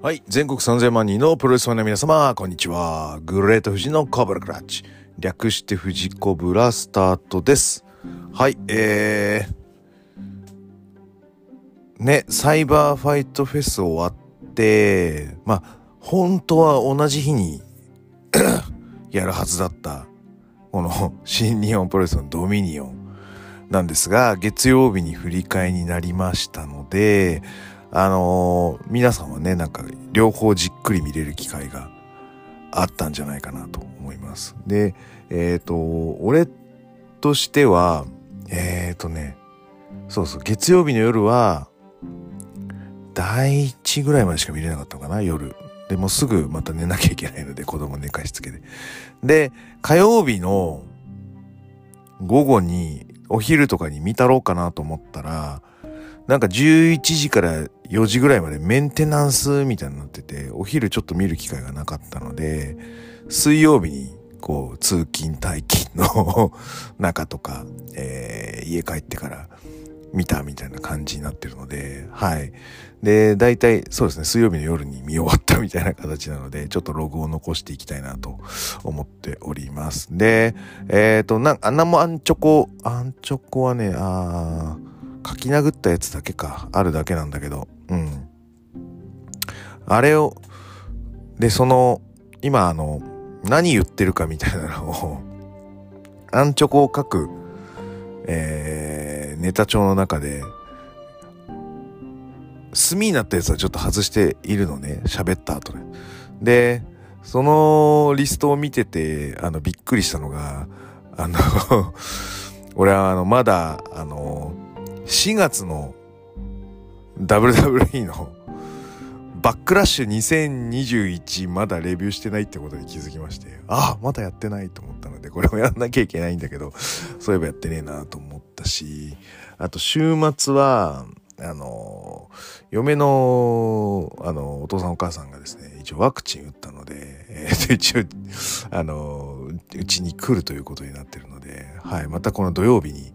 はい。全国3000万人のプロレスファンの皆様、こんにちは。グレート富士のコブラクラッチ。略して富士コブラスタートです。はい。えー、ね、サイバーファイトフェス終わって、まあ、本当は同じ日に やるはずだった、この新日本プロレスのドミニオンなんですが、月曜日に振り替えになりましたので、あのー皆さんはね、なんか両方じっくり見れる機会があったんじゃないかなと思います。で、えっ、と、俺としては、えっ、とね、そうそう、月曜日の夜は、第一ぐらいまでしか見れなかったのかな、夜。でもすぐまた寝なきゃいけないので、子供寝かしつけて。で、火曜日の午後に、お昼とかに見たろうかなと思ったら、なんか11時から4時ぐらいまでメンテナンスみたいになってて、お昼ちょっと見る機会がなかったので、水曜日にこう通勤退勤の中とか、えー家帰ってから見たみたいな感じになってるので、はい。で、大体そうですね、水曜日の夜に見終わったみたいな形なので、ちょっとログを残していきたいなと思っております。で、えっ、と、なん、あんなもアンチョコ、アンチョコはね、あー、書き殴ったやつだけか、あるだけなんだけど、うん。あれを、で、その、今あの、何言ってるかみたいなのを、アンチョコを書く、えー、ネタ帳の中で、墨になったやつはちょっと外しているのね、喋った後で。で、そのリストを見てて、あの、びっくりしたのが、あの、俺はあの、まだ、あの、4月の WWE のバックラッシュ2021まだレビューしてないってことに気づきまして、ああ、まだやってないと思ったので、これもやんなきゃいけないんだけど、そういえばやってねえなと思ったし、あと週末は、あの、嫁の、あの、お父さんお母さんがですね、一応ワクチン打ったので、えー一応、あの、うちに来るということになってるので、はい、またこの土曜日に、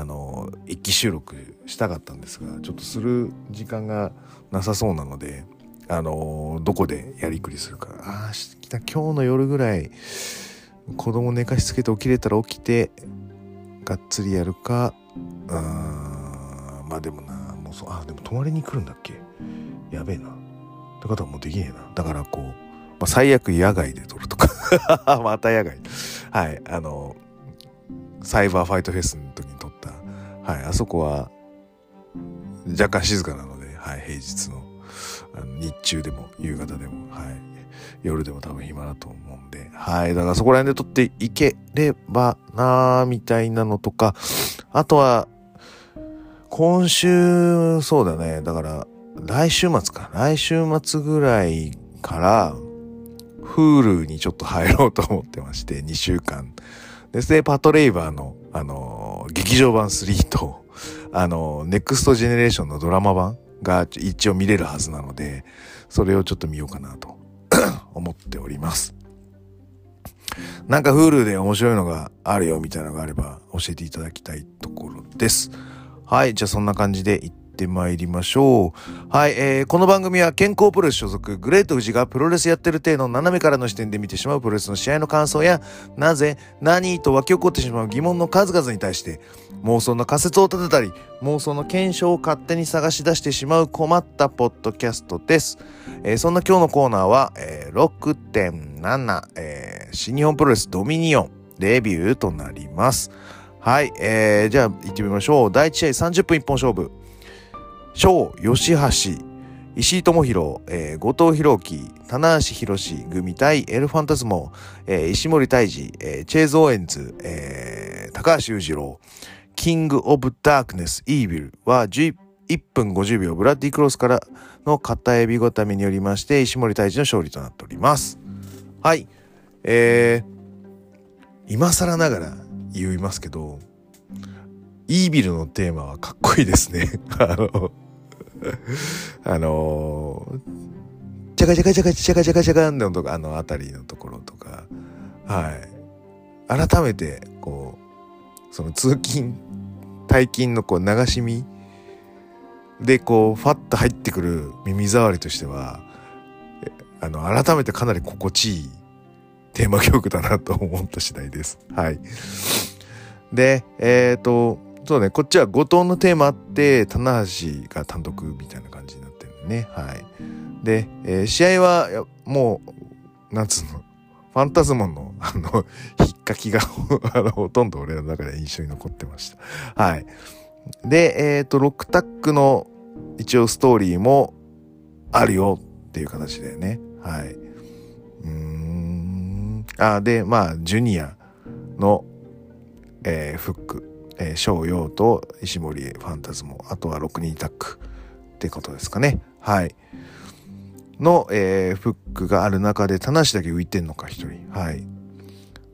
あの、一気収録したかったんですが、ちょっとする時間がなさそうなので、あの、どこでやりくりするか。ああ、し今日の夜ぐらい、子供寝かしつけて起きれたら起きて、がっつりやるか、うーん、まあでもな、もうそう、あ、でも泊まりに来るんだっけやべえな。ってことはもうできねえな。だからこう、まあ、最悪野外で撮るとか。また野外。はい、あの、サイバーファイトフェスの時、はい、あそこは若干静かなので、はい、平日のあの日中でも夕方でも、はい、夜でも多分暇だと思うんで、はい、だからそこら辺で撮っていければなーみたいなのとか、あとは、今週、そうだね、だから来週末か、来週末ぐらいから、Hulu にちょっと入ろうと思ってまして、2週間。ですね、パトレイバーの、あの劇場版3と、あのネクストジェネレーションのドラマ版が一応見れるはずなので、それをちょっと見ようかなと 思っております。なんか Hulu で面白いのがあるよみたいなのがあれば教えていただきたいところです。はい、じゃあそんな感じで行ってまいりましょう。はい、えー、この番組は健康プロレス所属グレート富士がプロレスやってる体の斜めからの視点で見てしまうプロレスの試合の感想や、なぜ、何と湧き起こってしまう疑問の数々に対して、妄想の仮説を立てたり、妄想の検証を勝手に探し出してしまう困ったポッドキャストです。えーそんな今日のコーナーは、えー6.7、えー新日本プロレスドミニオンレビューとなります。はい、えー、じゃあ行ってみましょう。第1試合30分一本勝負。翔、吉橋、石井智弘、えー後藤洋央紀、棚橋弘至組対エルファンタズモ、えー石森太二、えーチェーズ・オーエンズ、えー高橋裕二郎、キング・オブ・ダークネス・ EVIL は11分50秒ブラッディ・クロスからの片エビ固めによりまして石森太二の勝利となっております。はい。えー、今更ながら言いますけど、イービルのテーマはかっこいいですね。あの、あのー、チャカチャカチャカチャカチャカチャカのとか、あのあたりのところとか、はい。改めて、こう、その通勤、退勤のこう流し見で、こう、ファッと入ってくる耳障りとしては、あの、改めてかなり心地いいテーマ曲だなと思った次第です。はい。で、えっ、ー、と、そうね、こっちは後藤のテーマあって、棚橋が単独みたいな感じになってるんでね。はい。で、えー、試合は、もう、なんつうの、ファンタズモンの、あの、引っかきが あの、ほとんど俺の中で印象に残ってました。はい。で、えっ、ー、と、ロックタックの一応ストーリーもあるよっていう形でね。はい。うん。あ、で、まあ、ジュニアの、えー、フック、えー、翔陽と石森ファンタズモ、あとは6人タックってことですかね。はい。の、えー、フックがある中で、田無だけ浮いてんのか、一人。はい。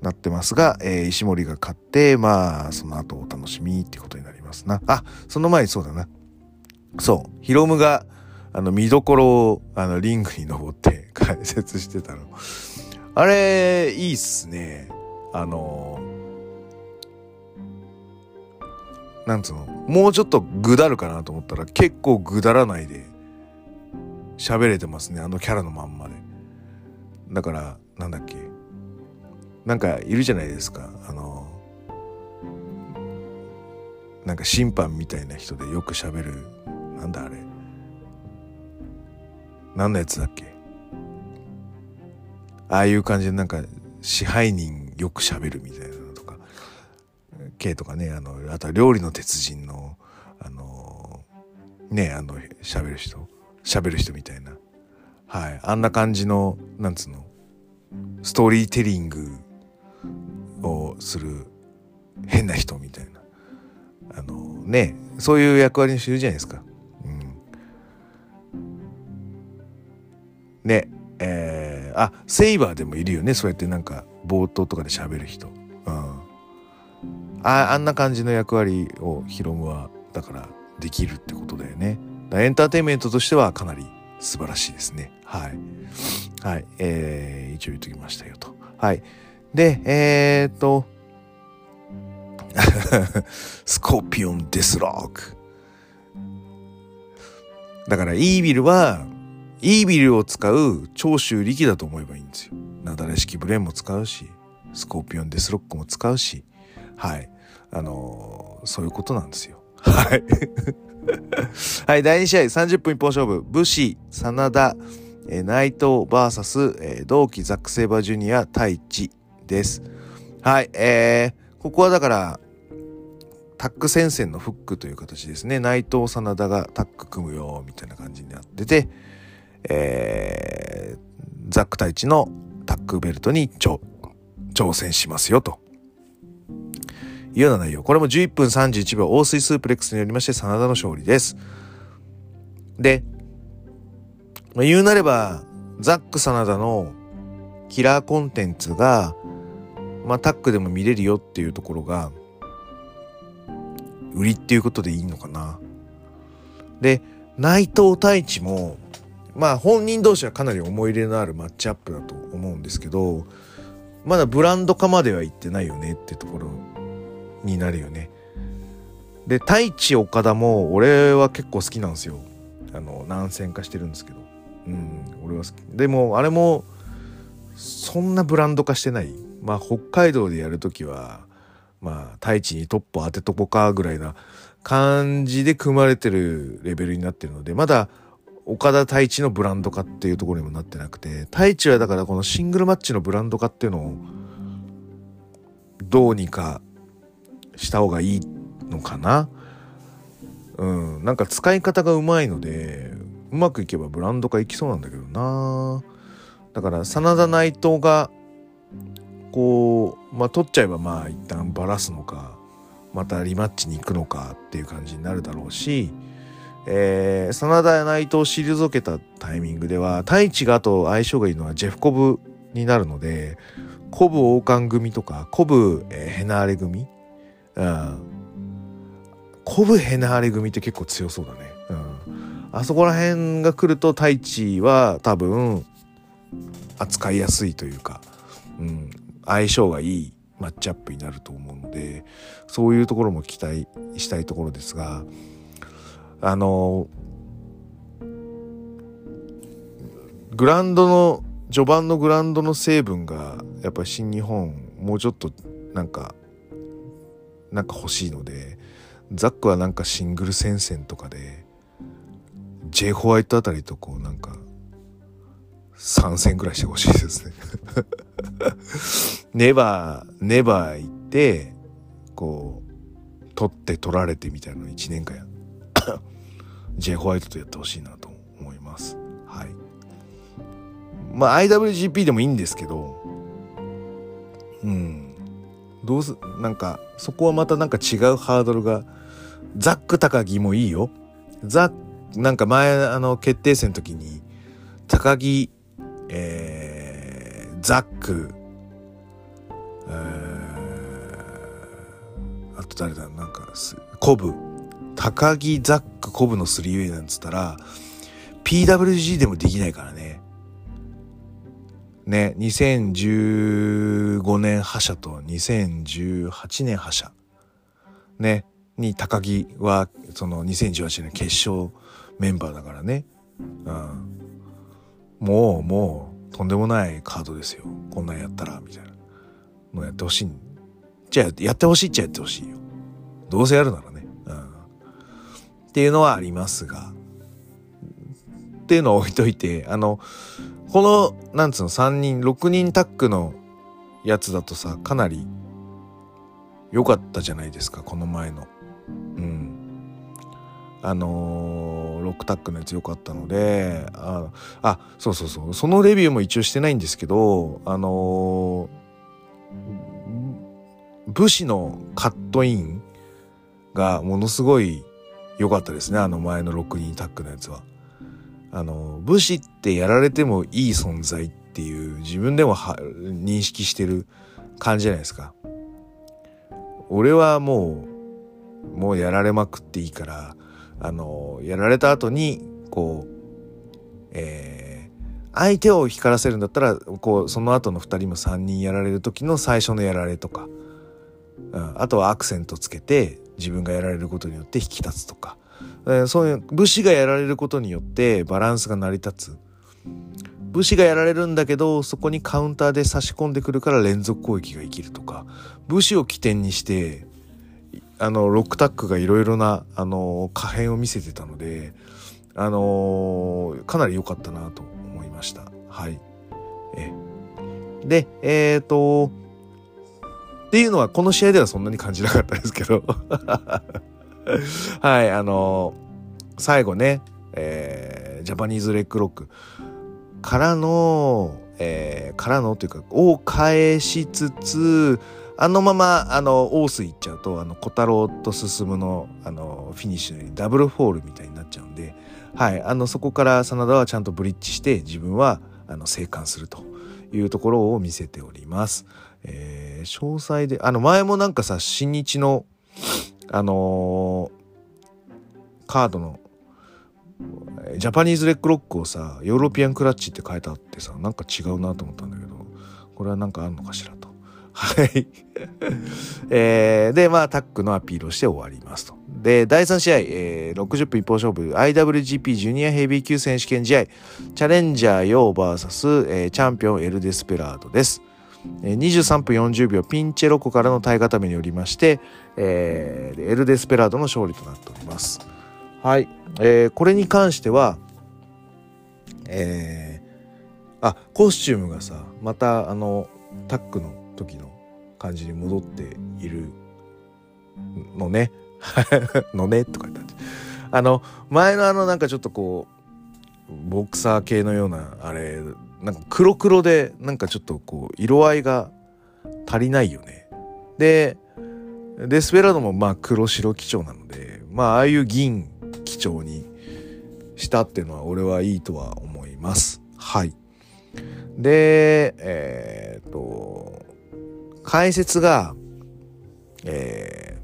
なってますが、えー、石森が勝って、まあ、その後お楽しみってことになりますな。あ、その前にそうだな。そう。ヒロムが、あの、見どころを、あの、リングに登って解説してたの。あれ、いいっすね。あの、なんつうの、もうちょっとぐだるかなと思ったら結構ぐだらないで、喋れてますねあのキャラのまんまで。だからなんだっけ？なんかいるじゃないですか。あのなんか審判みたいな人でよく喋るなんだあれ？何のやつだっけ？ああいう感じでなんか支配人よく喋るみたいな。系とかねあのあとは料理の鉄人のあのねあの喋る人喋る人みたいな。はい。あんな感じの、なんつうの、ストーリーテリングをする変な人みたいな。あのね、そういう役割にしてるじゃないですか。うん。ね、えー、あ、セイバーでもいるよね。そうやってなんか冒頭とかで喋る人。うん。ああんな感じの役割をヒロムはだからできるってことだよね。エンターテインメントとしてはかなり素晴らしいですね。はい。はい。えー、一応言っときましたよと。はい。で、えー、っと、スコーピオンデスロック。だから、イービルは、イービルを使う長州力だと思えばいいんですよ。なだれ式ブレーンも使うし、スコーピオンデスロックも使うし、はい。あの、そういうことなんですよ。はい。はい、第2試合30分一本勝負。武士、真田、えー、内藤 VS、えー、同期ザック・セイバージュニア、太一です。はい、えー、ここはだから、タック戦線のフックという形ですね。内藤、真田がタック組むよ、みたいな感じになってて、えー、ザック太一のタックベルトに挑戦しますよ、と。いうような内容。これも11分31秒、大水スープレックスによりまして、真田の勝利です。で、まあ、言うなれば、ザック・真田のキラーコンテンツが、まあ、タックでも見れるよっていうところが、売りっていうことでいいのかな。で、内藤太一も、まあ本人同士はかなり思い入れのあるマッチアップだと思うんですけど、まだブランド化までは行ってないよねってところになるよね。で太一岡田も俺は結構好きなんですよ。あの何戦かしてるんですけど。うん俺は好き。でもあれもそんなブランド化してない。まあ北海道でやる時はまあ太一にトップ当てとこかぐらいな感じで組まれてるレベルになってるのでまだ岡田太一のブランド化っていうところにもなってなくて太一はだからこのシングルマッチのブランド化っていうのをどうにかした方がいいのかな？うん。なんか使い方がうまいのでうまくいけばブランド化いきそうなんだけどな。だから真田内藤がこうまあ取っちゃえばまあ一旦バラすのかまたリマッチに行くのかっていう感じになるだろうし、えー、真田内藤を退けたタイミングでは太一がと相性がいいのはジェフコブになるのでコブ王冠組とかコブ、えー、ヘナーレ組うん。コブヘナーレ組って結構強そうだね。うん。あそこら辺が来ると太一は多分扱いやすいというか、うん、相性がいいマッチアップになると思うので、そういうところも期待したいところですが、あの、グランドの序盤のグランドの成分がやっぱり新日本もうちょっとなんかなんか欲しいのでザックはなんかシングル戦線とかで J ホワイトあたりとこうなんか3戦ぐらいしてほしいですね。ネバーネバー行ってこう取って取られてみたいなの1年間や J ホワイトとやってほしいなと思います。はい。まあ IWGP でもいいんですけどうん。どうすなんかそこはまたなんか違うハードルがザック高木もいいよザなんか前あの決定戦の時に高木えー、ザック、えー、あと誰だなんかコブ高木ザックコブの 3way なんつったら PWG でもできないからね。ね2015年覇者と2018年覇者。ねに高木はその2018年決勝メンバーだからね、うん、もうもうとんでもないカードですよ。こんなんやったらみたいなのやってほしいじゃあやってほしいっちゃやってほしいよ。どうせやるならね、うん、っていうのはありますが。っていうのを置いといてあのこのなんつうの3人6人タッグのやつだとさかなり良かったじゃないですかこの前の。うん。あのー、ロックタックのやつ良かったのでああそうそうそう。そのレビューも一応してないんですけどあのー、武士のカットインがものすごい良かったですねあの前の6人タッグのやつは。あの武士ってやられてもいい存在っていう自分でも認識してる感じじゃないですか。俺はもうもうやられまくっていいからあのやられた後にこう、えー、相手を光らせるんだったらこうその後の2人も3人やられる時の最初のやられとか、うん、あとはアクセントつけて自分がやられることによって引き立つとか、え、そういう武士がやられることによってバランスが成り立つ。武士がやられるんだけどそこにカウンターで差し込んでくるから連続攻撃が生きるとか武士を起点にしてあのロックタックがいろいろなあの可変を見せてたのであのかなり良かったなと思いました。はい。えで、えっ、と、っていうのはこの試合ではそんなに感じなかったですけど はい、あの最後ね、えー、ジャパニーズレッグロックからの、えー、からのというか、を返しつつ、あのままあの大須行っちゃうとあの小太郎と進むのあのフィニッシュにダブルフォールみたいになっちゃうんで、はい、あのそこから真田はちゃんとブリッジして自分はあの生還するというところを見せております。えー、詳細であの前もなんかさ新日のあのー、カードのジャパニーズレッグロックをさヨーロピアンクラッチって書いてあってさなんか違うなと思ったんだけどこれはなんかあんのかしらと。はい。えー、で、まあ、タックのアピールをして終わりますと。で、第3試合、えー、60分一方勝負、IWGP ジュニアヘビー級選手権試合、チャレンジャーヨー VS、えー、チャンピオンエル・デスペラードです。23分40秒、ピンチェロコからの体固めによりまして、えー、エル・デスペラードの勝利となっております。はい。えー、これに関しては、えー、あ、コスチュームがさ、また、あの、タックの時の感じに戻っているのね のねとか言ったあの前のあのなんかちょっとこうボクサー系のようなあれなんか黒黒でなんかちょっとこう色合いが足りないよね。でデスペラードもまあ黒白基調なのでまあああいう銀基調にしたっていうのは俺はいいとは思います。はい。でえー、っと解説が、え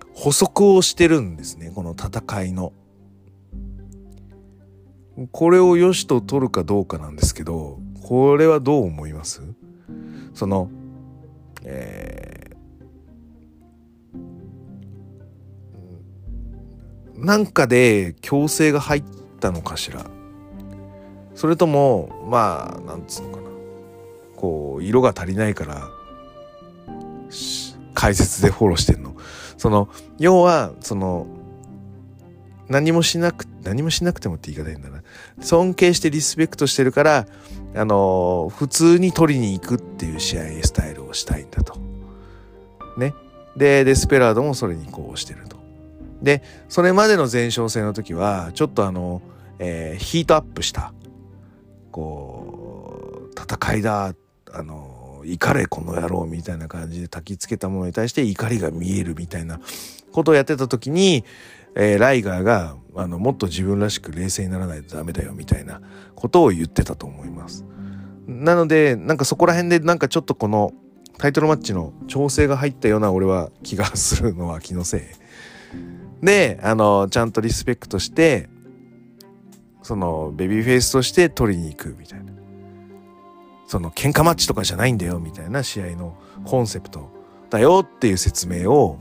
ー、補足をしてるんですね、この戦いの。これを良しと取るかどうかなんですけど、これはどう思います？その、えー、なんかで強制が入ったのかしら。それともまあなんつうのかな。こう色が足りないから解説でフォローしてんの。その要はその何もしなく何もしなくてもって言い方変だな。尊敬してリスペクトしてるからあの普通に取りに行くっていう試合スタイルをしたいんだと。ね。でデスペラードもそれにこうしてると。でそれまでの前哨戦の時はちょっとあの、えー、ヒートアップしたこう戦いだあの怒れこの野郎みたいな感じで焚きつけたものに対して怒りが見えるみたいなことをやってた時にえー、ライガーがあのもっと自分らしく冷静にならないとダメだよみたいなことを言ってたと思います。なのでなんかそこら辺でなんかちょっとこのタイトルマッチの調整が入ったような俺は気がするのは気のせい。であのちゃんとリスペクトしてそのベビーフェイスとして取りに行くみたいな。その喧嘩マッチとかじゃないんだよみたいな試合のコンセプトだよっていう説明を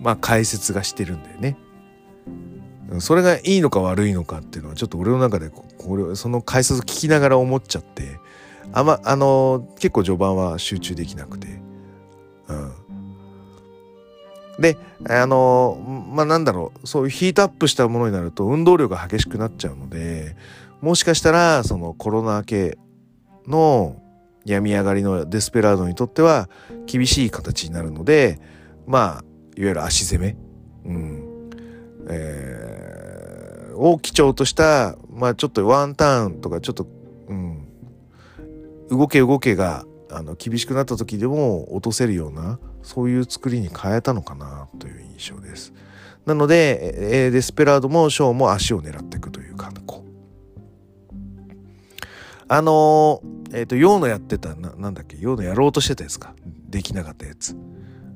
まあ解説がしてるんだよね。それがいいのか悪いのかっていうのはちょっと俺の中でこれその解説を聞きながら思っちゃってあまあの結構序盤は集中できなくて。うん、であのまあなんだろうそういうヒートアップしたものになると運動量が激しくなっちゃうのでもしかしたらそのコロナ明けの病み上がりのデスペラードにとっては厳しい形になるのでまあいわゆる足攻め、うんえー、を基調とした、まあ、ちょっとワンターンとかちょっと、うん、動け動けがあの厳しくなった時でも落とせるようなそういう作りに変えたのかなという印象です。なので、えー、デスペラードもショーも足を狙っていくという格好。あのー、えっ、ー、と、ヨーのやってたな、なんだっけ、ヨーのやろうとしてたやつか。できなかったやつ。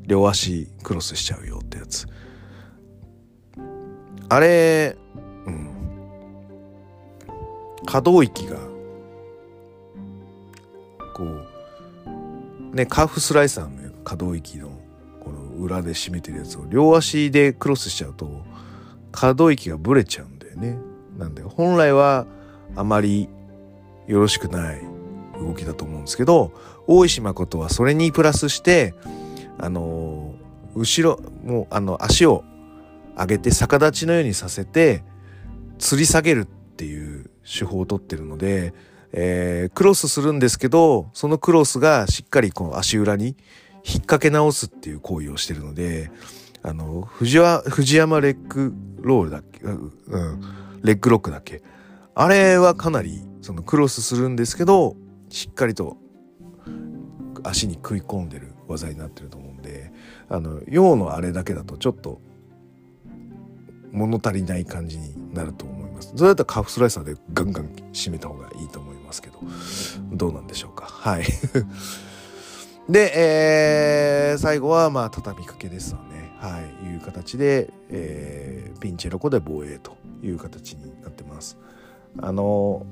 両足クロスしちゃうよってやつ。あれうん。可動域がこうねカーフスライサーの可動域のこの裏で締めてるやつを両足でクロスしちゃうと可動域がブレちゃうんだよね。なんで本来はあまりよろしくない動きだと思うんですけど大石誠はそれにプラスしてあの後ろもうあの足を上げて逆立ちのようにさせて吊り下げるっていう手法をとってるので、えー、クロスするんですけどそのクロスがしっかりこう足裏に引っ掛け直すっていう行為をしてるのであの藤藤山レッグロールだっけ、うん、レッグロックだっけ？あれはかなりそのクロスするんですけどしっかりと足に食い込んでる技になってると思うんであの陽のあれだけだとちょっと物足りない感じになると思います。それだったらカフスライサーでガンガン締めた方がいいと思いますけどどうなんでしょうか？はい。で、えー、最後はまあ畳みかけですわね。はい。いう形で、えー、ピンチェロコで防衛という形になってます。あの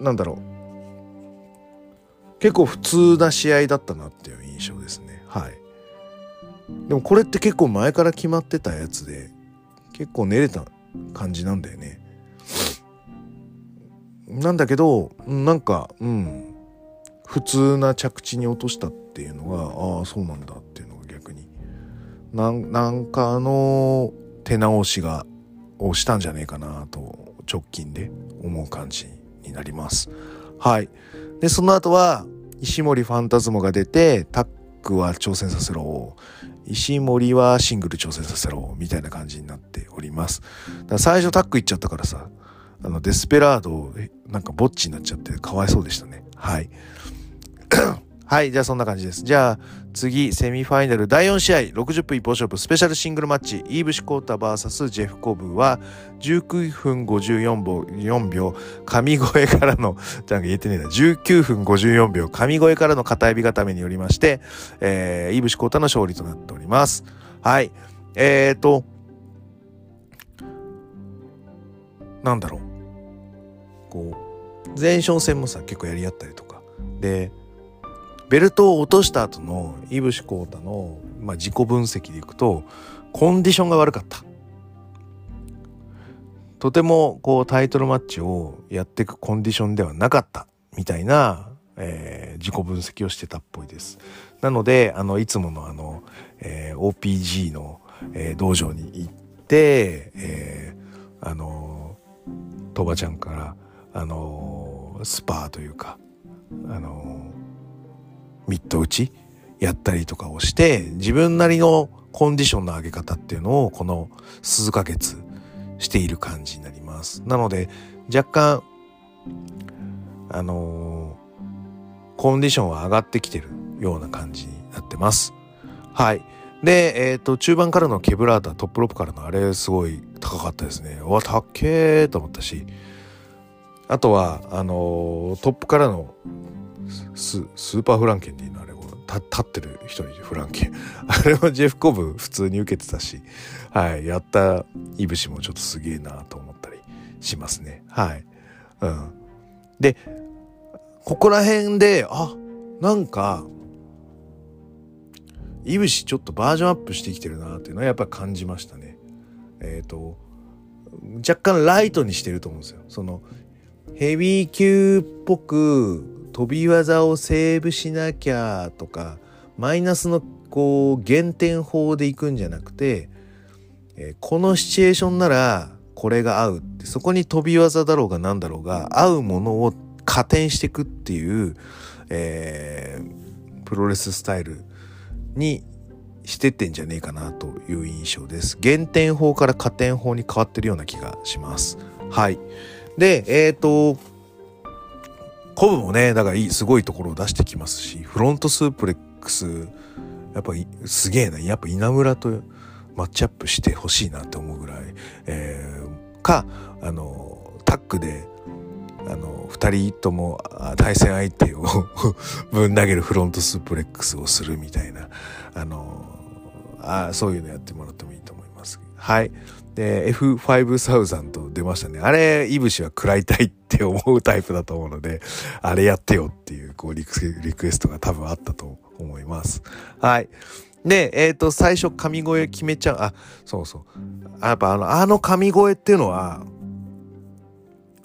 なんだろう。結構普通な試合だったなっていう印象ですね。はい。でもこれって結構前から決まってたやつで結構練れた感じなんだよね。なんだけどなんかうん。普通な着地に落としたっていうのがああそうなんだっていうのが逆に。なんかあの手直しがをしたんじゃねえかなと直近で思う感じになります。はい。でその後は石森ファンタズモが出てタックは挑戦させろ。石森はシングル挑戦させろみたいな感じになっております。最初タック行っちゃったからさあのデスペラードなんかぼっちになっちゃってかわいそうでしたね。はい。はい、じゃあそんな感じです。じゃあ次、セミファイナル第4試合、60分一方勝負、スペシャルシングルマッチ、イーブシコータ VS ジェフ・コブは、19分54秒、4秒、神声からの、じゃあ言えてねえな、19分54秒、神声からの片指固めによりまして、えー、イーブシコータの勝利となっております。はい。えーと、なんだろう。こう、前哨戦もさ、結構やり合ったりとか。で、ベルトを落とした後のイブシコータの、まあ、自己分析でいくとコンディションが悪かったとてもこうタイトルマッチをやっていくコンディションではなかったみたいな、えー、自己分析をしてたっぽいです。なので、あの、いつものあの、えー、OPG の、えー、道場に行って、えー、あの、トバちゃんから、あの、スパーというか、あの、ミッド打ちやったりとかをして、自分なりのコンディションの上げ方っていうのを、この数ヶ月している感じになります。なので、若干、あのー、コンディションは上がってきてるような感じになってます。はい。で、えっ、ー、と、中盤からのケブラータ、トップロップからのあれ、すごい高かったですね。うわ、たっけーと思ったし、あとは、あのー、トップからのススーパーフランケンでいいのあれ、立ってる人にフランケン。あれもジェフコブ普通に受けてたし、はい、やったいぶしもちょっとすげえなと思ったりしますね。はい。うん。で、ここら辺で、あ、なんか、いぶしちょっとバージョンアップしてきてるなっていうのはやっぱ感じましたね。えっ、ー、と、若干ライトにしてると思うんですよ。その、ヘビー級っぽく飛び技をセーブしなきゃとか、マイナスのこう減点法でいくんじゃなくて、えー、このシチュエーションならこれが合うってそこに飛び技だろうが何だろうが合うものを加点していくっていう、えー、プロレススタイルにしてってんじゃねえかなという印象です。減点法から加点法に変わってるような気がします。はい。で、えっ、ー、と、コブもね、だからいい、すごいところを出してきますし、フロントスープレックス、やっぱすげえな。やっぱ稲村とマッチアップしてほしいなって思うぐらい、えー、か、あの、タッグで、あの、二人とも対戦相手を ぶん投げるフロントスープレックスをするみたいな、あの、あそういうのやってもらってもいいと思います。はい。で、F5000 出ましたね。あれ、いぶしは食らいたいって思うタイプだと思うので、あれやってよっていう、こうリク、リクエストが多分あったと思います。はい。で、えっ、ー、と、最初神声決めちゃう。あ、そうそう。やっぱあの、あの神声っていうのは、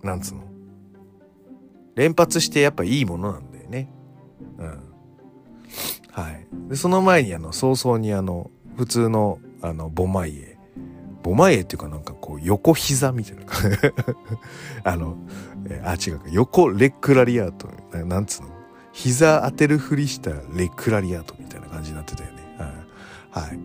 なんつうの？連発してやっぱいいものなんだよね。うん。はい。で、その前にあの、早々にあの、普通の、あの、ボマイエ。ボマエっていうかなんかこう、横膝みたいな。あの、あ、違うか。横レックラリアート。なんつうの膝当てるふりしたレックラリアートみたいな感じになってたよね。はい。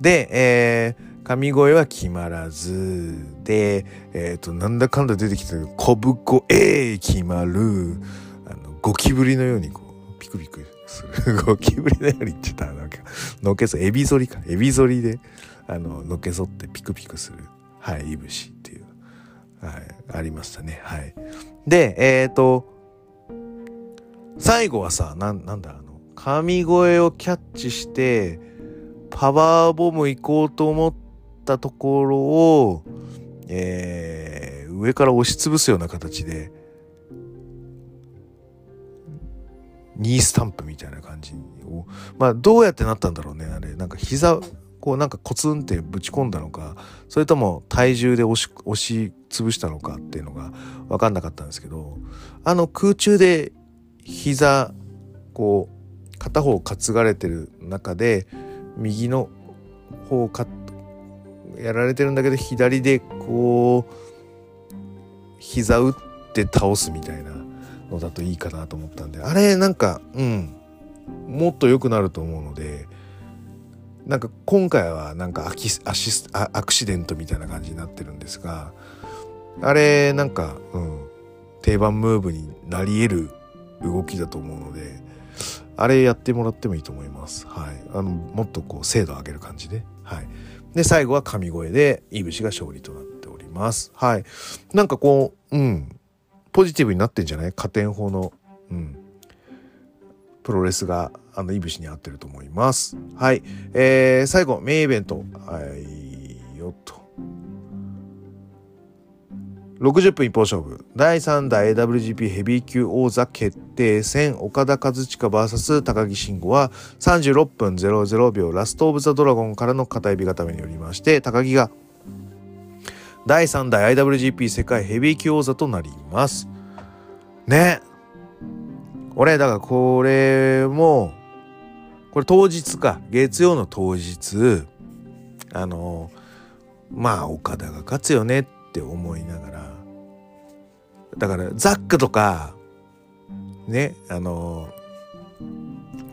で、えー、神声は決まらず、で、えっ、ー、と、なんだかんだ出てきた小ぶこ、えー、決まる、あの、ゴキブリのようにこう、ピクピクする。ゴキブリのように言ってた。なんか、のけそ、エビ反りか。エビ反りで、あの、のけそってピクピクする。はい、いぶしっていう。はい、ありましたね。はい。で、えっ、ー、と、最後はさ、な、なんだ、あの、神声をキャッチして、パワーボム行こうと思ったところを、えー、上から押しつぶすような形で、ニースタンプみたいな感じを、まあどうやってなったんだろうね、あれ。なんか膝、こうなんかコツンってぶち込んだのか、それとも体重で押し、押し潰したのかっていうのがわかんなかったんですけど、あの空中で膝、こう、片方担がれてる中で、右の方をカットやられてるんだけど左でこう膝打って倒すみたいなのだといいかなと思ったんであれなんかうんもっと良くなると思うのでなんか今回はなんかアキアシスアクシデントみたいな感じになってるんですがあれなんか、うん、定番ムーブになり得る動きだと思うのであれやってもらってもいいと思います。はい。あの、もっとこう、精度を上げる感じで。はい。で、最後は神声で、いぶしが勝利となっております。はい。なんかこう、うん。ポジティブになってんじゃない？加点法の、うん。プロレスが、あの、いぶしに合ってると思います。はい。えー、最後、メインイベント。はい、よっと。60分一方勝負第3代 AWGP ヘビー級王座決定戦岡田和親 VS 高木慎吾は36分00秒ラストオブザドラゴンからの片指固めによりまして高木が第3代 IWGP 世界ヘビー級王座となります。ね。俺、だからこれも、これ当日か、月曜の当日、あの、まあ、岡田が勝つよねって思いながら、だから、ザックとか、ね、あの、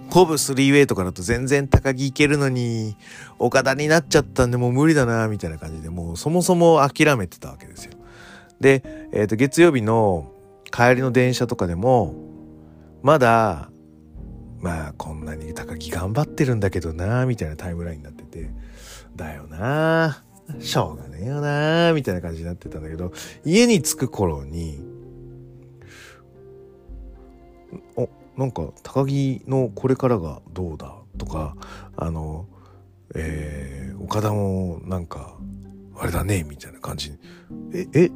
コブスリーウェイとかだと全然高木いけるのに、岡田になっちゃったんでもう無理だな、みたいな感じで、もうそもそも諦めてたわけですよ。で、えっ、ー、と、月曜日の帰りの電車とかでも、まだ、まあ、こんなに高木頑張ってるんだけどな、みたいなタイムラインになってて、だよな、しょうがねえよな、みたいな感じになってたんだけど、家に着く頃に、お、なんか高木のこれからがどうだとか、あの、えー、岡田もなんか、あれだね、みたいな感じ。え、え、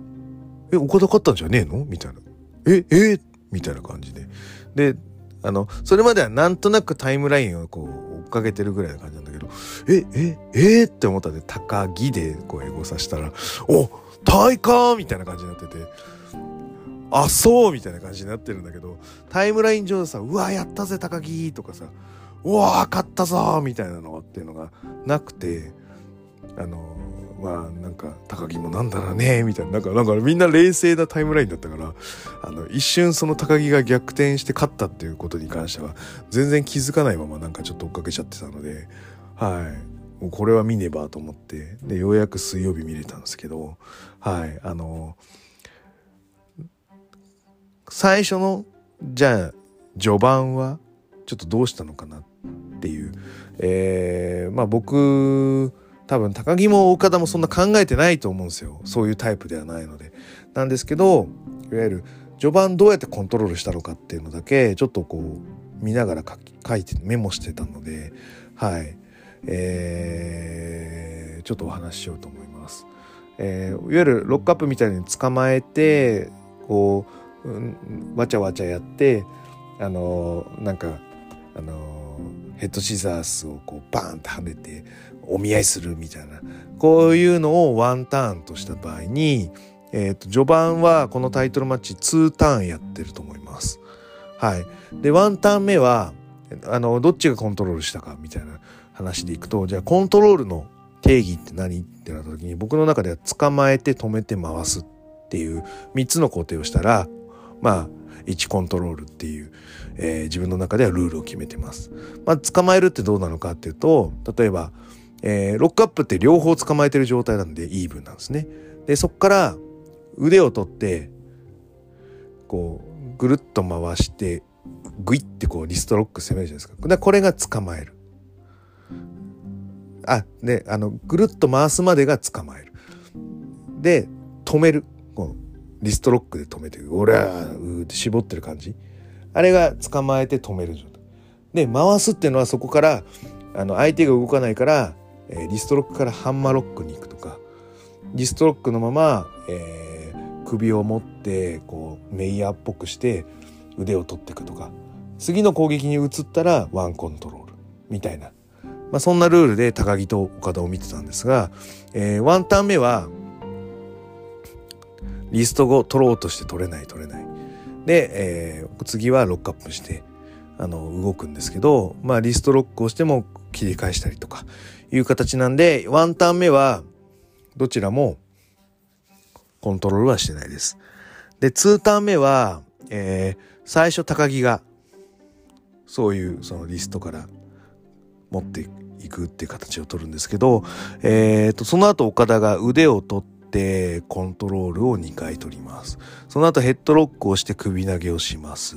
え、岡田勝ったんじゃねえの？みたいな。え、え？みたいな感じで。で、あの、それまではなんとなくタイムラインをこう追っかけてるぐらいな感じなんだけど、え、え、えー、って思ったんで、高木でこう英語させたら、お大かみたいな感じになってて、あ、そうみたいな感じになってるんだけど、タイムライン上でさ、うわ、やったぜ、高木とかさ、うわ、勝ったぞみたいなのっていうのがなくて、あの、まあなんか高木もなんだろうねみたいななんかなんかみんな冷静なタイムラインだったからあの一瞬その高木が逆転して勝ったっていうことに関しては全然気づかないままなんかちょっと追っかけちゃってたのではい。もうこれは見ねばと思って。でようやく水曜日見れたんですけどはい。あの最初のじゃあ序盤はちょっとどうしたのかなっていう。えー、まあ僕多分高木も岡田もそんな考えてないと思うんですよ。そういうタイプではないので。なんですけどいわゆる序盤どうやってコントロールしたのかっていうのだけちょっとこう見ながら書いてメモしてたのではい。えー、ちょっとお話ししようと思います。えー、いわゆるロックアップみたいに捕まえてこう、うん、わちゃわちゃやってあのー、なんかあのー、ヘッドシザースをこうバーンってはめてお見合いするみたいなこういうのをワンターンとした場合に、えー、と序盤はこのタイトルマッチ2ターンやってると思います。はい、でワンターン目はあのどっちがコントロールしたかみたいな話でいくとじゃあコントロールの定義って何ってなった時に僕の中では捕まえて止めて回すっていう3つの工程をしたらまあ1コントロールっていう、えー、自分の中ではルールを決めてます。まあ、捕まえるってどうなのかっていうと例えばえー、ロックアップって両方捕まえてる状態なんでイーブンなんですね。でそっから腕を取ってこうぐるっと回してグイってこうリストロック攻めるじゃないですか。これが捕まえる。あであのぐるっと回すまでが捕まえる。で止める。こうリストロックで止めて「おらう」って絞ってる感じ。あれが捕まえて止める状態。で回すっていうのはそこからあの相手が動かないからえリストロックからハンマーロックに行くとかリストロックのまま、えー、首を持ってこうメイヤーっぽくして腕を取っていくとか次の攻撃に移ったらワンコントロールみたいな、まあ、そんなルールで高木と岡田を見てたんですが、えー、ワンターン目はリストを取ろうとして取れない取れない。で、えー、次はロックアップしてあの動くんですけど、まあ、リストロックをしても切り返したりとかいう形なんで、ワンターン目はどちらもコントロールはしてないです。で、ツーターン目は、えー、最初高木がそういうそのリストから持っていくっていう形を取るんですけど、えーと、その後岡田が腕を取ってコントロールを2回取ります。その後ヘッドロックをして首投げをします。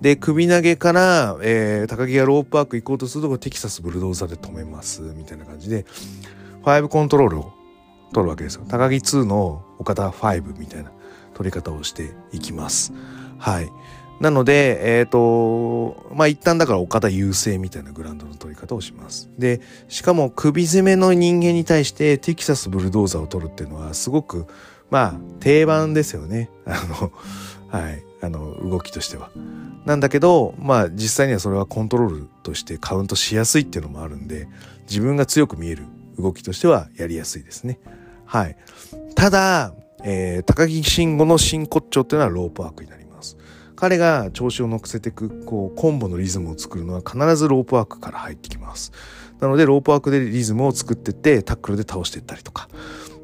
で、首投げから、えー、高木がロープワーク行こうとするとテキサスブルドーザーで止めます。みたいな感じで、5コントロールを取るわけですよ。高木2の岡田5みたいな取り方をしていきます。はい。なので、えっ、ー、と、まあ、一旦だから岡田優勢みたいなグラウンドの取り方をします。で、しかも首攻めの人間に対してテキサスブルドーザーを取るっていうのはすごく、まあ、定番ですよね。あの、はい、あの、動きとしては。なんだけど、まあ、実際にはそれはコントロールとしてカウントしやすいっていうのもあるんで、自分が強く見える動きとしてはやりやすいですね。はい。ただ、えー、高木慎吾の真骨頂っていうのはロープワークになります。彼が調子を乗せていく、こう、コンボのリズムを作るのは必ずロープワークから入ってきます。なので、ロープワークでリズムを作ってって、タックルで倒していったりとか、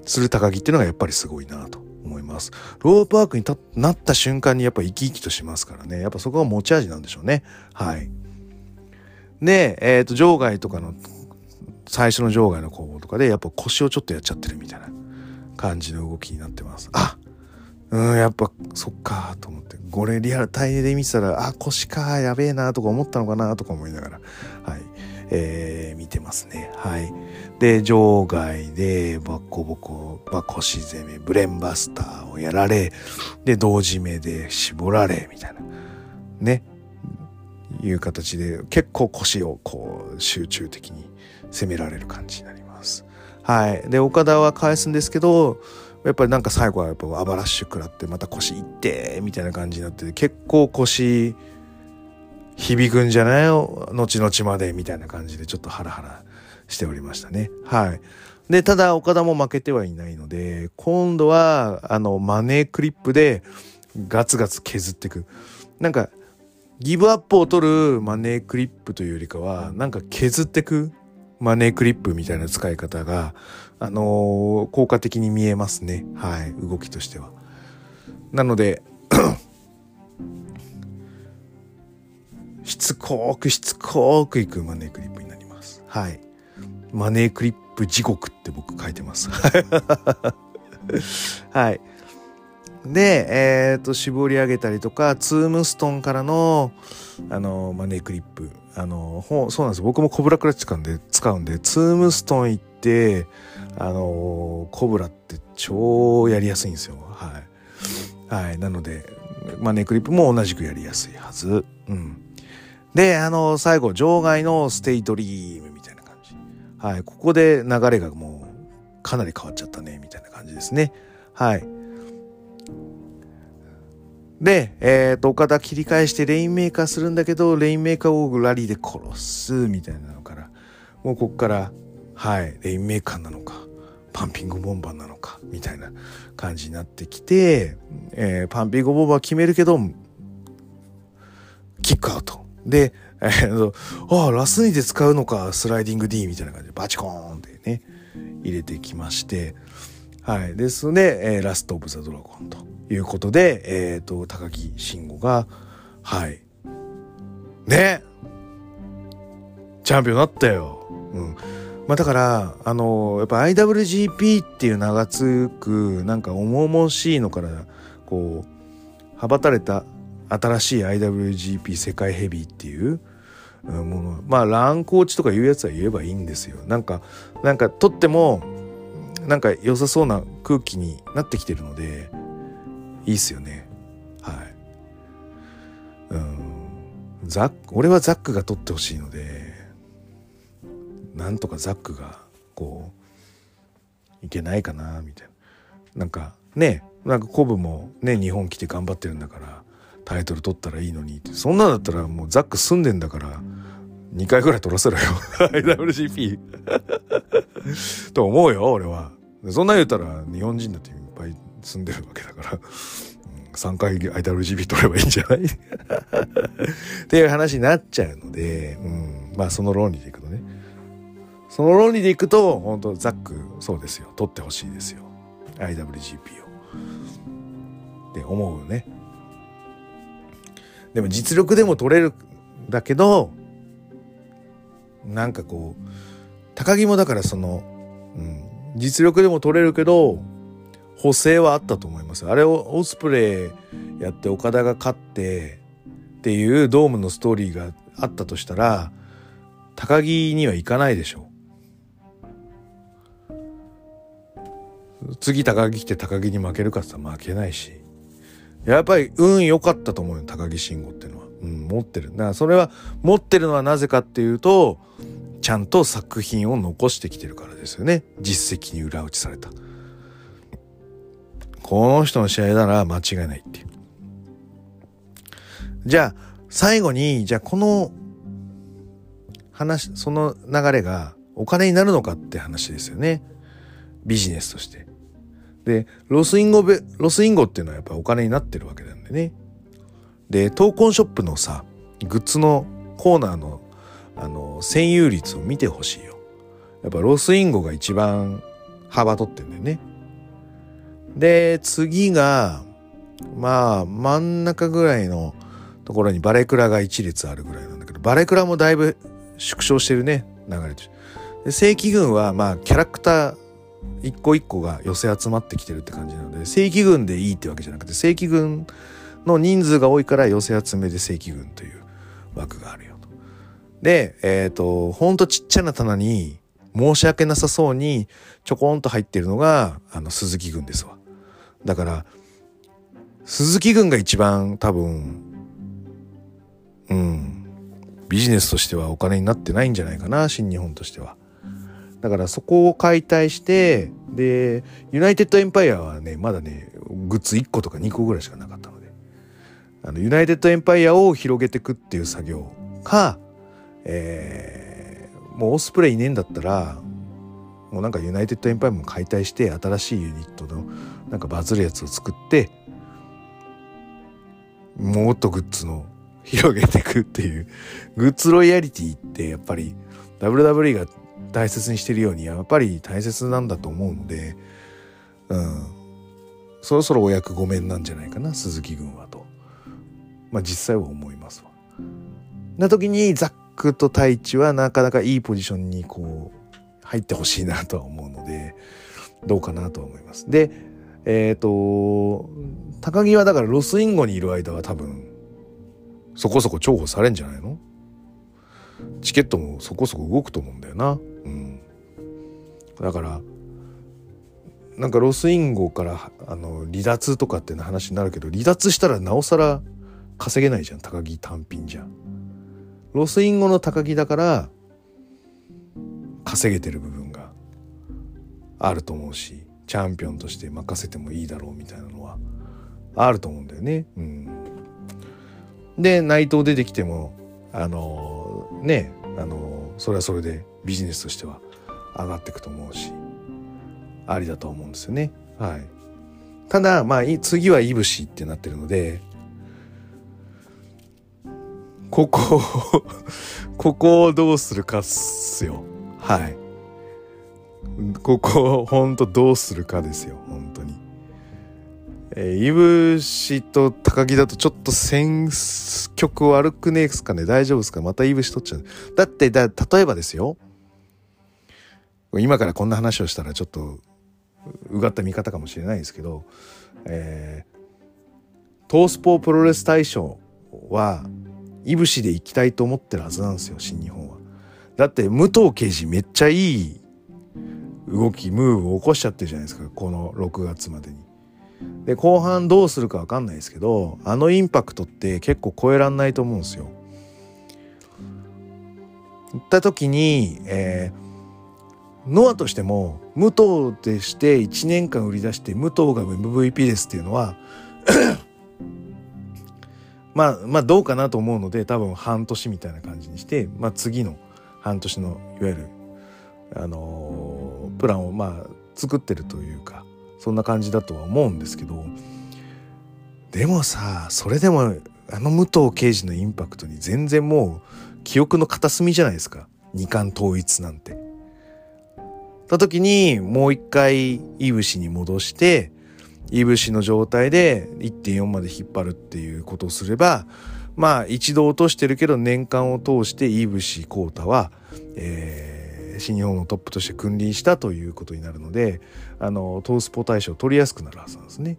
する高木っていうのがやっぱりすごいなと思います。ロープワークになった瞬間にやっぱ生き生きとしますからね。やっぱそこが持ち味なんでしょうね。はい。で、えっ、ー、と、場外とかの、最初の場外の攻防とかで、やっぱ腰をちょっとやっちゃってるみたいな感じの動きになってます。あうん、やっぱ、そっか、と思って。これリアルタイで見てたら、あ、腰か、やべえな、とか思ったのかな、とか思いながら、はい。えー、見てますね。はい。で、場外で、バッコボコ、まあ、腰攻め、ブレンバスターをやられ、で、同時目で絞られ、みたいな。ね。いう形で、結構腰をこう、集中的に攻められる感じになります。はい。で、岡田は返すんですけど、やっぱりなんか最後はやっぱアバラッシュ食らってまた腰いってみたいな感じになって結構腰響くんじゃないよ後々までみたいな感じでちょっとハラハラしておりましたね。はい。で、ただ岡田も負けてはいないので、今度はあのマネークリップでガツガツ削っていく。なんかギブアップを取るマネークリップというよりかは、なんか削っていくマネークリップみたいな使い方が、あの、効果的に見えますね。はい。動きとしては。なのでしつこくしつこくいくマネークリップになります。はい。マネークリップ地獄って僕書いてます。はい。で、えっ、ー、と、絞り上げたりとか、ツームストンからの、あの、マネークリップ。あの、そうなんです。僕もコブラクラッチ使うんで、使うんで、ツームストン行って、あの、コブラって超やりやすいんですよ。はい。はい。なので、マネクリップも同じくやりやすいはず。うん。で、あの、最後、場外のステイドリームみたいな感じ。はい。ここで流れがもう、かなり変わっちゃったね、みたいな感じですね。はい。で、えっ、ー、と、オカダ切り返してレインメーカーするんだけど、レインメーカーをラリアットで殺す、みたいなのから、もうこっから、はい、レインメーカーなのか、パンピングボンバーなのか、みたいな感じになってきて、えー、パンピングボンバー決めるけど、キックアウト。で、えー、ああ、ラスにで使うのか、スライディング D みたいな感じでバチコーンってね、入れてきまして、はい。ですので、えー、ラストオブザドラゴンということで、えっ、ー、と、高木慎吾が、はい。ねチャンピオンになったよ。うん。まあだから、あの、やっぱ IWGP っていう名がつく、なんか重々しいのから、こう、羽ばたれた新しい IWGP 世界ヘビーっていうもの。まあ乱コーチとかいうやつは言えばいいんですよ。なんかなんかとってもなんか良さそうな空気になってきてるのでいいっすよね。はい。うん。ザック俺はザックが取ってほしいのでなんとかザックがこういけないかなみたいな。なんかねなんかコブもね日本来て頑張ってるんだからタイトル取ったらいいのにって。そんなんだったらもうザック住んでんだから2回ぐらい取らせろよ。IWGP と思うよ俺は。そんな言ったら日本人だっていっぱい住んでるわけだから、3回 IWGP 取ればいいんじゃない？っていう話になっちゃうので、うん、まあその論理でいくとね。その論理でいくと本当ザックそうですよ。取ってほしいですよ。IWGP を。って思うね。でも実力でも取れるだけどなんかこう高木もだからその、うん、実力でも取れるけど補正はあったと思います。あれをオスプレイやって岡田が勝ってっていうドームのストーリーがあったとしたら高木にはいかないでしょう。次高木来て高木に負けるかって言ったら負けないし。やっぱり運良かったと思うよ高木慎吾っていうのは、うん、持ってる。だからそれは持ってるのはなぜかっていうとちゃんと作品を残してきてるからですよね。実績に裏打ちされた。この人の試合なら間違いないっていう。じゃあ最後にじゃあこの話その流れがお金になるのかって話ですよね。ビジネスとして。でロスインゴベロスインゴっていうのはやっぱお金になってるわけなんでね。で闘魂ショップのさグッズのコーナーのあの占有率を見てほしいよ。やっぱロスインゴが一番幅取ってんだよね。で次がまあ真ん中ぐらいのところにバレクラが一列あるぐらいなんだけどバレクラもだいぶ縮小してるね流れとで正規軍はまあキャラクター一個一個が寄せ集まってきてるって感じなので正規軍でいいってわけじゃなくて正規軍の人数が多いから寄せ集めで正規軍という枠があるよと。で、えっ、ー、と、ほんとちっちゃな棚に申し訳なさそうにちょこんと入ってるのがあの鈴木軍ですわ。だから鈴木軍が一番多分うんビジネスとしてはお金になってないんじゃないかな新日本としては。だからそこを解体してでユナイテッドエンパイアはねまだねグッズ1個とか2個ぐらいしかなかったので。あのユナイテッドエンパイアを広げていくっていう作業か、えー、もうオスプレイいねえんだったらもうなんかユナイテッドエンパイアも解体して新しいユニットのなんかバズるやつを作ってもっとグッズの広げていくっていう。グッズロイヤリティってやっぱり WWE が大切にしてるようにやっぱり大切なんだと思うので、うん、そろそろお役御免なんじゃないかな鈴木軍はと、まあ、実際は思いますわ。な時にザックと太一はなかなかいいポジションにこう入ってほしいなとは思うのでどうかなとは思います。でえっ、ー、と高木はだからロスインゴにいる間は多分そこそこ重宝されんじゃないの？チケットもそこそこ動くと思うんだよな。だから、なんかロスインゴからあの離脱とかっていう話になるけど、離脱したらなおさら稼げないじゃん、高木単品じゃん。ロスインゴの高木だから、稼げてる部分があると思うし、チャンピオンとして任せてもいいだろうみたいなのはあると思うんだよね。うん。で、内藤出てきても、あのねあのそれはそれでビジネスとしては上がっていくと思うしありだと思うんですよね。はい、ただまあ次はいぶしってなってるのでここ ここをどうするかっすよ。はい。ここをほんとどうするかですよ。本当に。えー、いぶしと高木だとちょっと選曲悪くねえすかね？大丈夫ですか？またいぶし取っちゃう。だってだ、例えばですよ。今からこんな話をしたらちょっとうがった見方かもしれないですけど、えー、トースポープロレス大賞はいぶしで行きたいと思ってるはずなんですよ新日本は。だって武藤刑事めっちゃいい動きムーブを起こしちゃってるじゃないですかこの6月までに。で後半どうするか分かんないですけどあのインパクトって結構超えらんないと思うんですよ。行った時に、えー、ノアとしても武藤でして1年間売り出して武藤が MVP ですっていうのは まあまあどうかなと思うので多分半年みたいな感じにして、まあ、次の半年のいわゆる、あのー、プランをまあ作ってるというかそんな感じだとは思うんですけどでもさそれでもあの武藤刑事のインパクトに全然もう記憶の片隅じゃないですか二冠統一なんて。た時にもう一回いぶしに戻していぶしの状態で1.4まで引っ張るっていうことをすればまあ一度落としてるけど年間を通していぶし浩太は、えー新日本のトップとして君臨したということになるのであのトースポ大賞を取りやすくなるはずなんですね。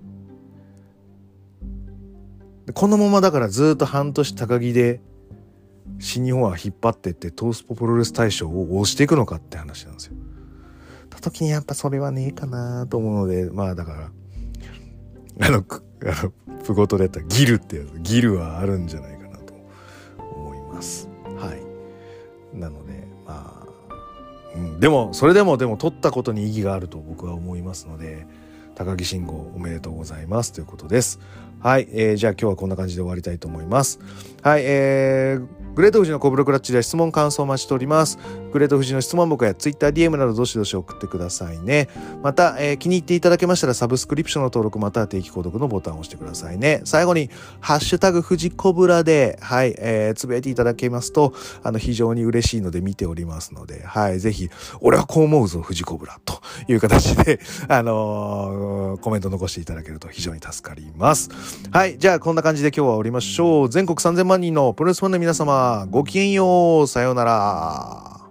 このままだからずっと半年高木で新日本は引っ張ってってトースポプロレス大賞を押していくのかって話なんですよ。た時にやっぱそれはねえかなと思うのでまあだからあのあのプゴトでやったギルってやつギルはあるんじゃないかなと思います。はい。なのでまあうん、でもそれでもでも取ったことに意義があると僕は思いますので高木慎吾おめでとうございますということです。はい、えー、じゃあ今日はこんな感じで終わりたいと思います。はい、えー、グレート富士のコブロクラッチで質問感想を待ちしております。グレート富士の質問箱や Twitter、DM などどしどし送ってくださいね。また、えー、気に入っていただけましたらサブスクリプションの登録または定期購読のボタンを押してくださいね。最後に、ハッシュタグ富士コブラで、はい、えー、つぶやいていただけますと、あの、非常に嬉しいので見ておりますので、はい、ぜひ、俺はこう思うぞ、富士コブラ、という形で、あのー、コメント残していただけると非常に助かります。はい、じゃあこんな感じで今日は終わりましょう。全国3000万人のプロレスファンの皆様、ごきげんよう。さようなら。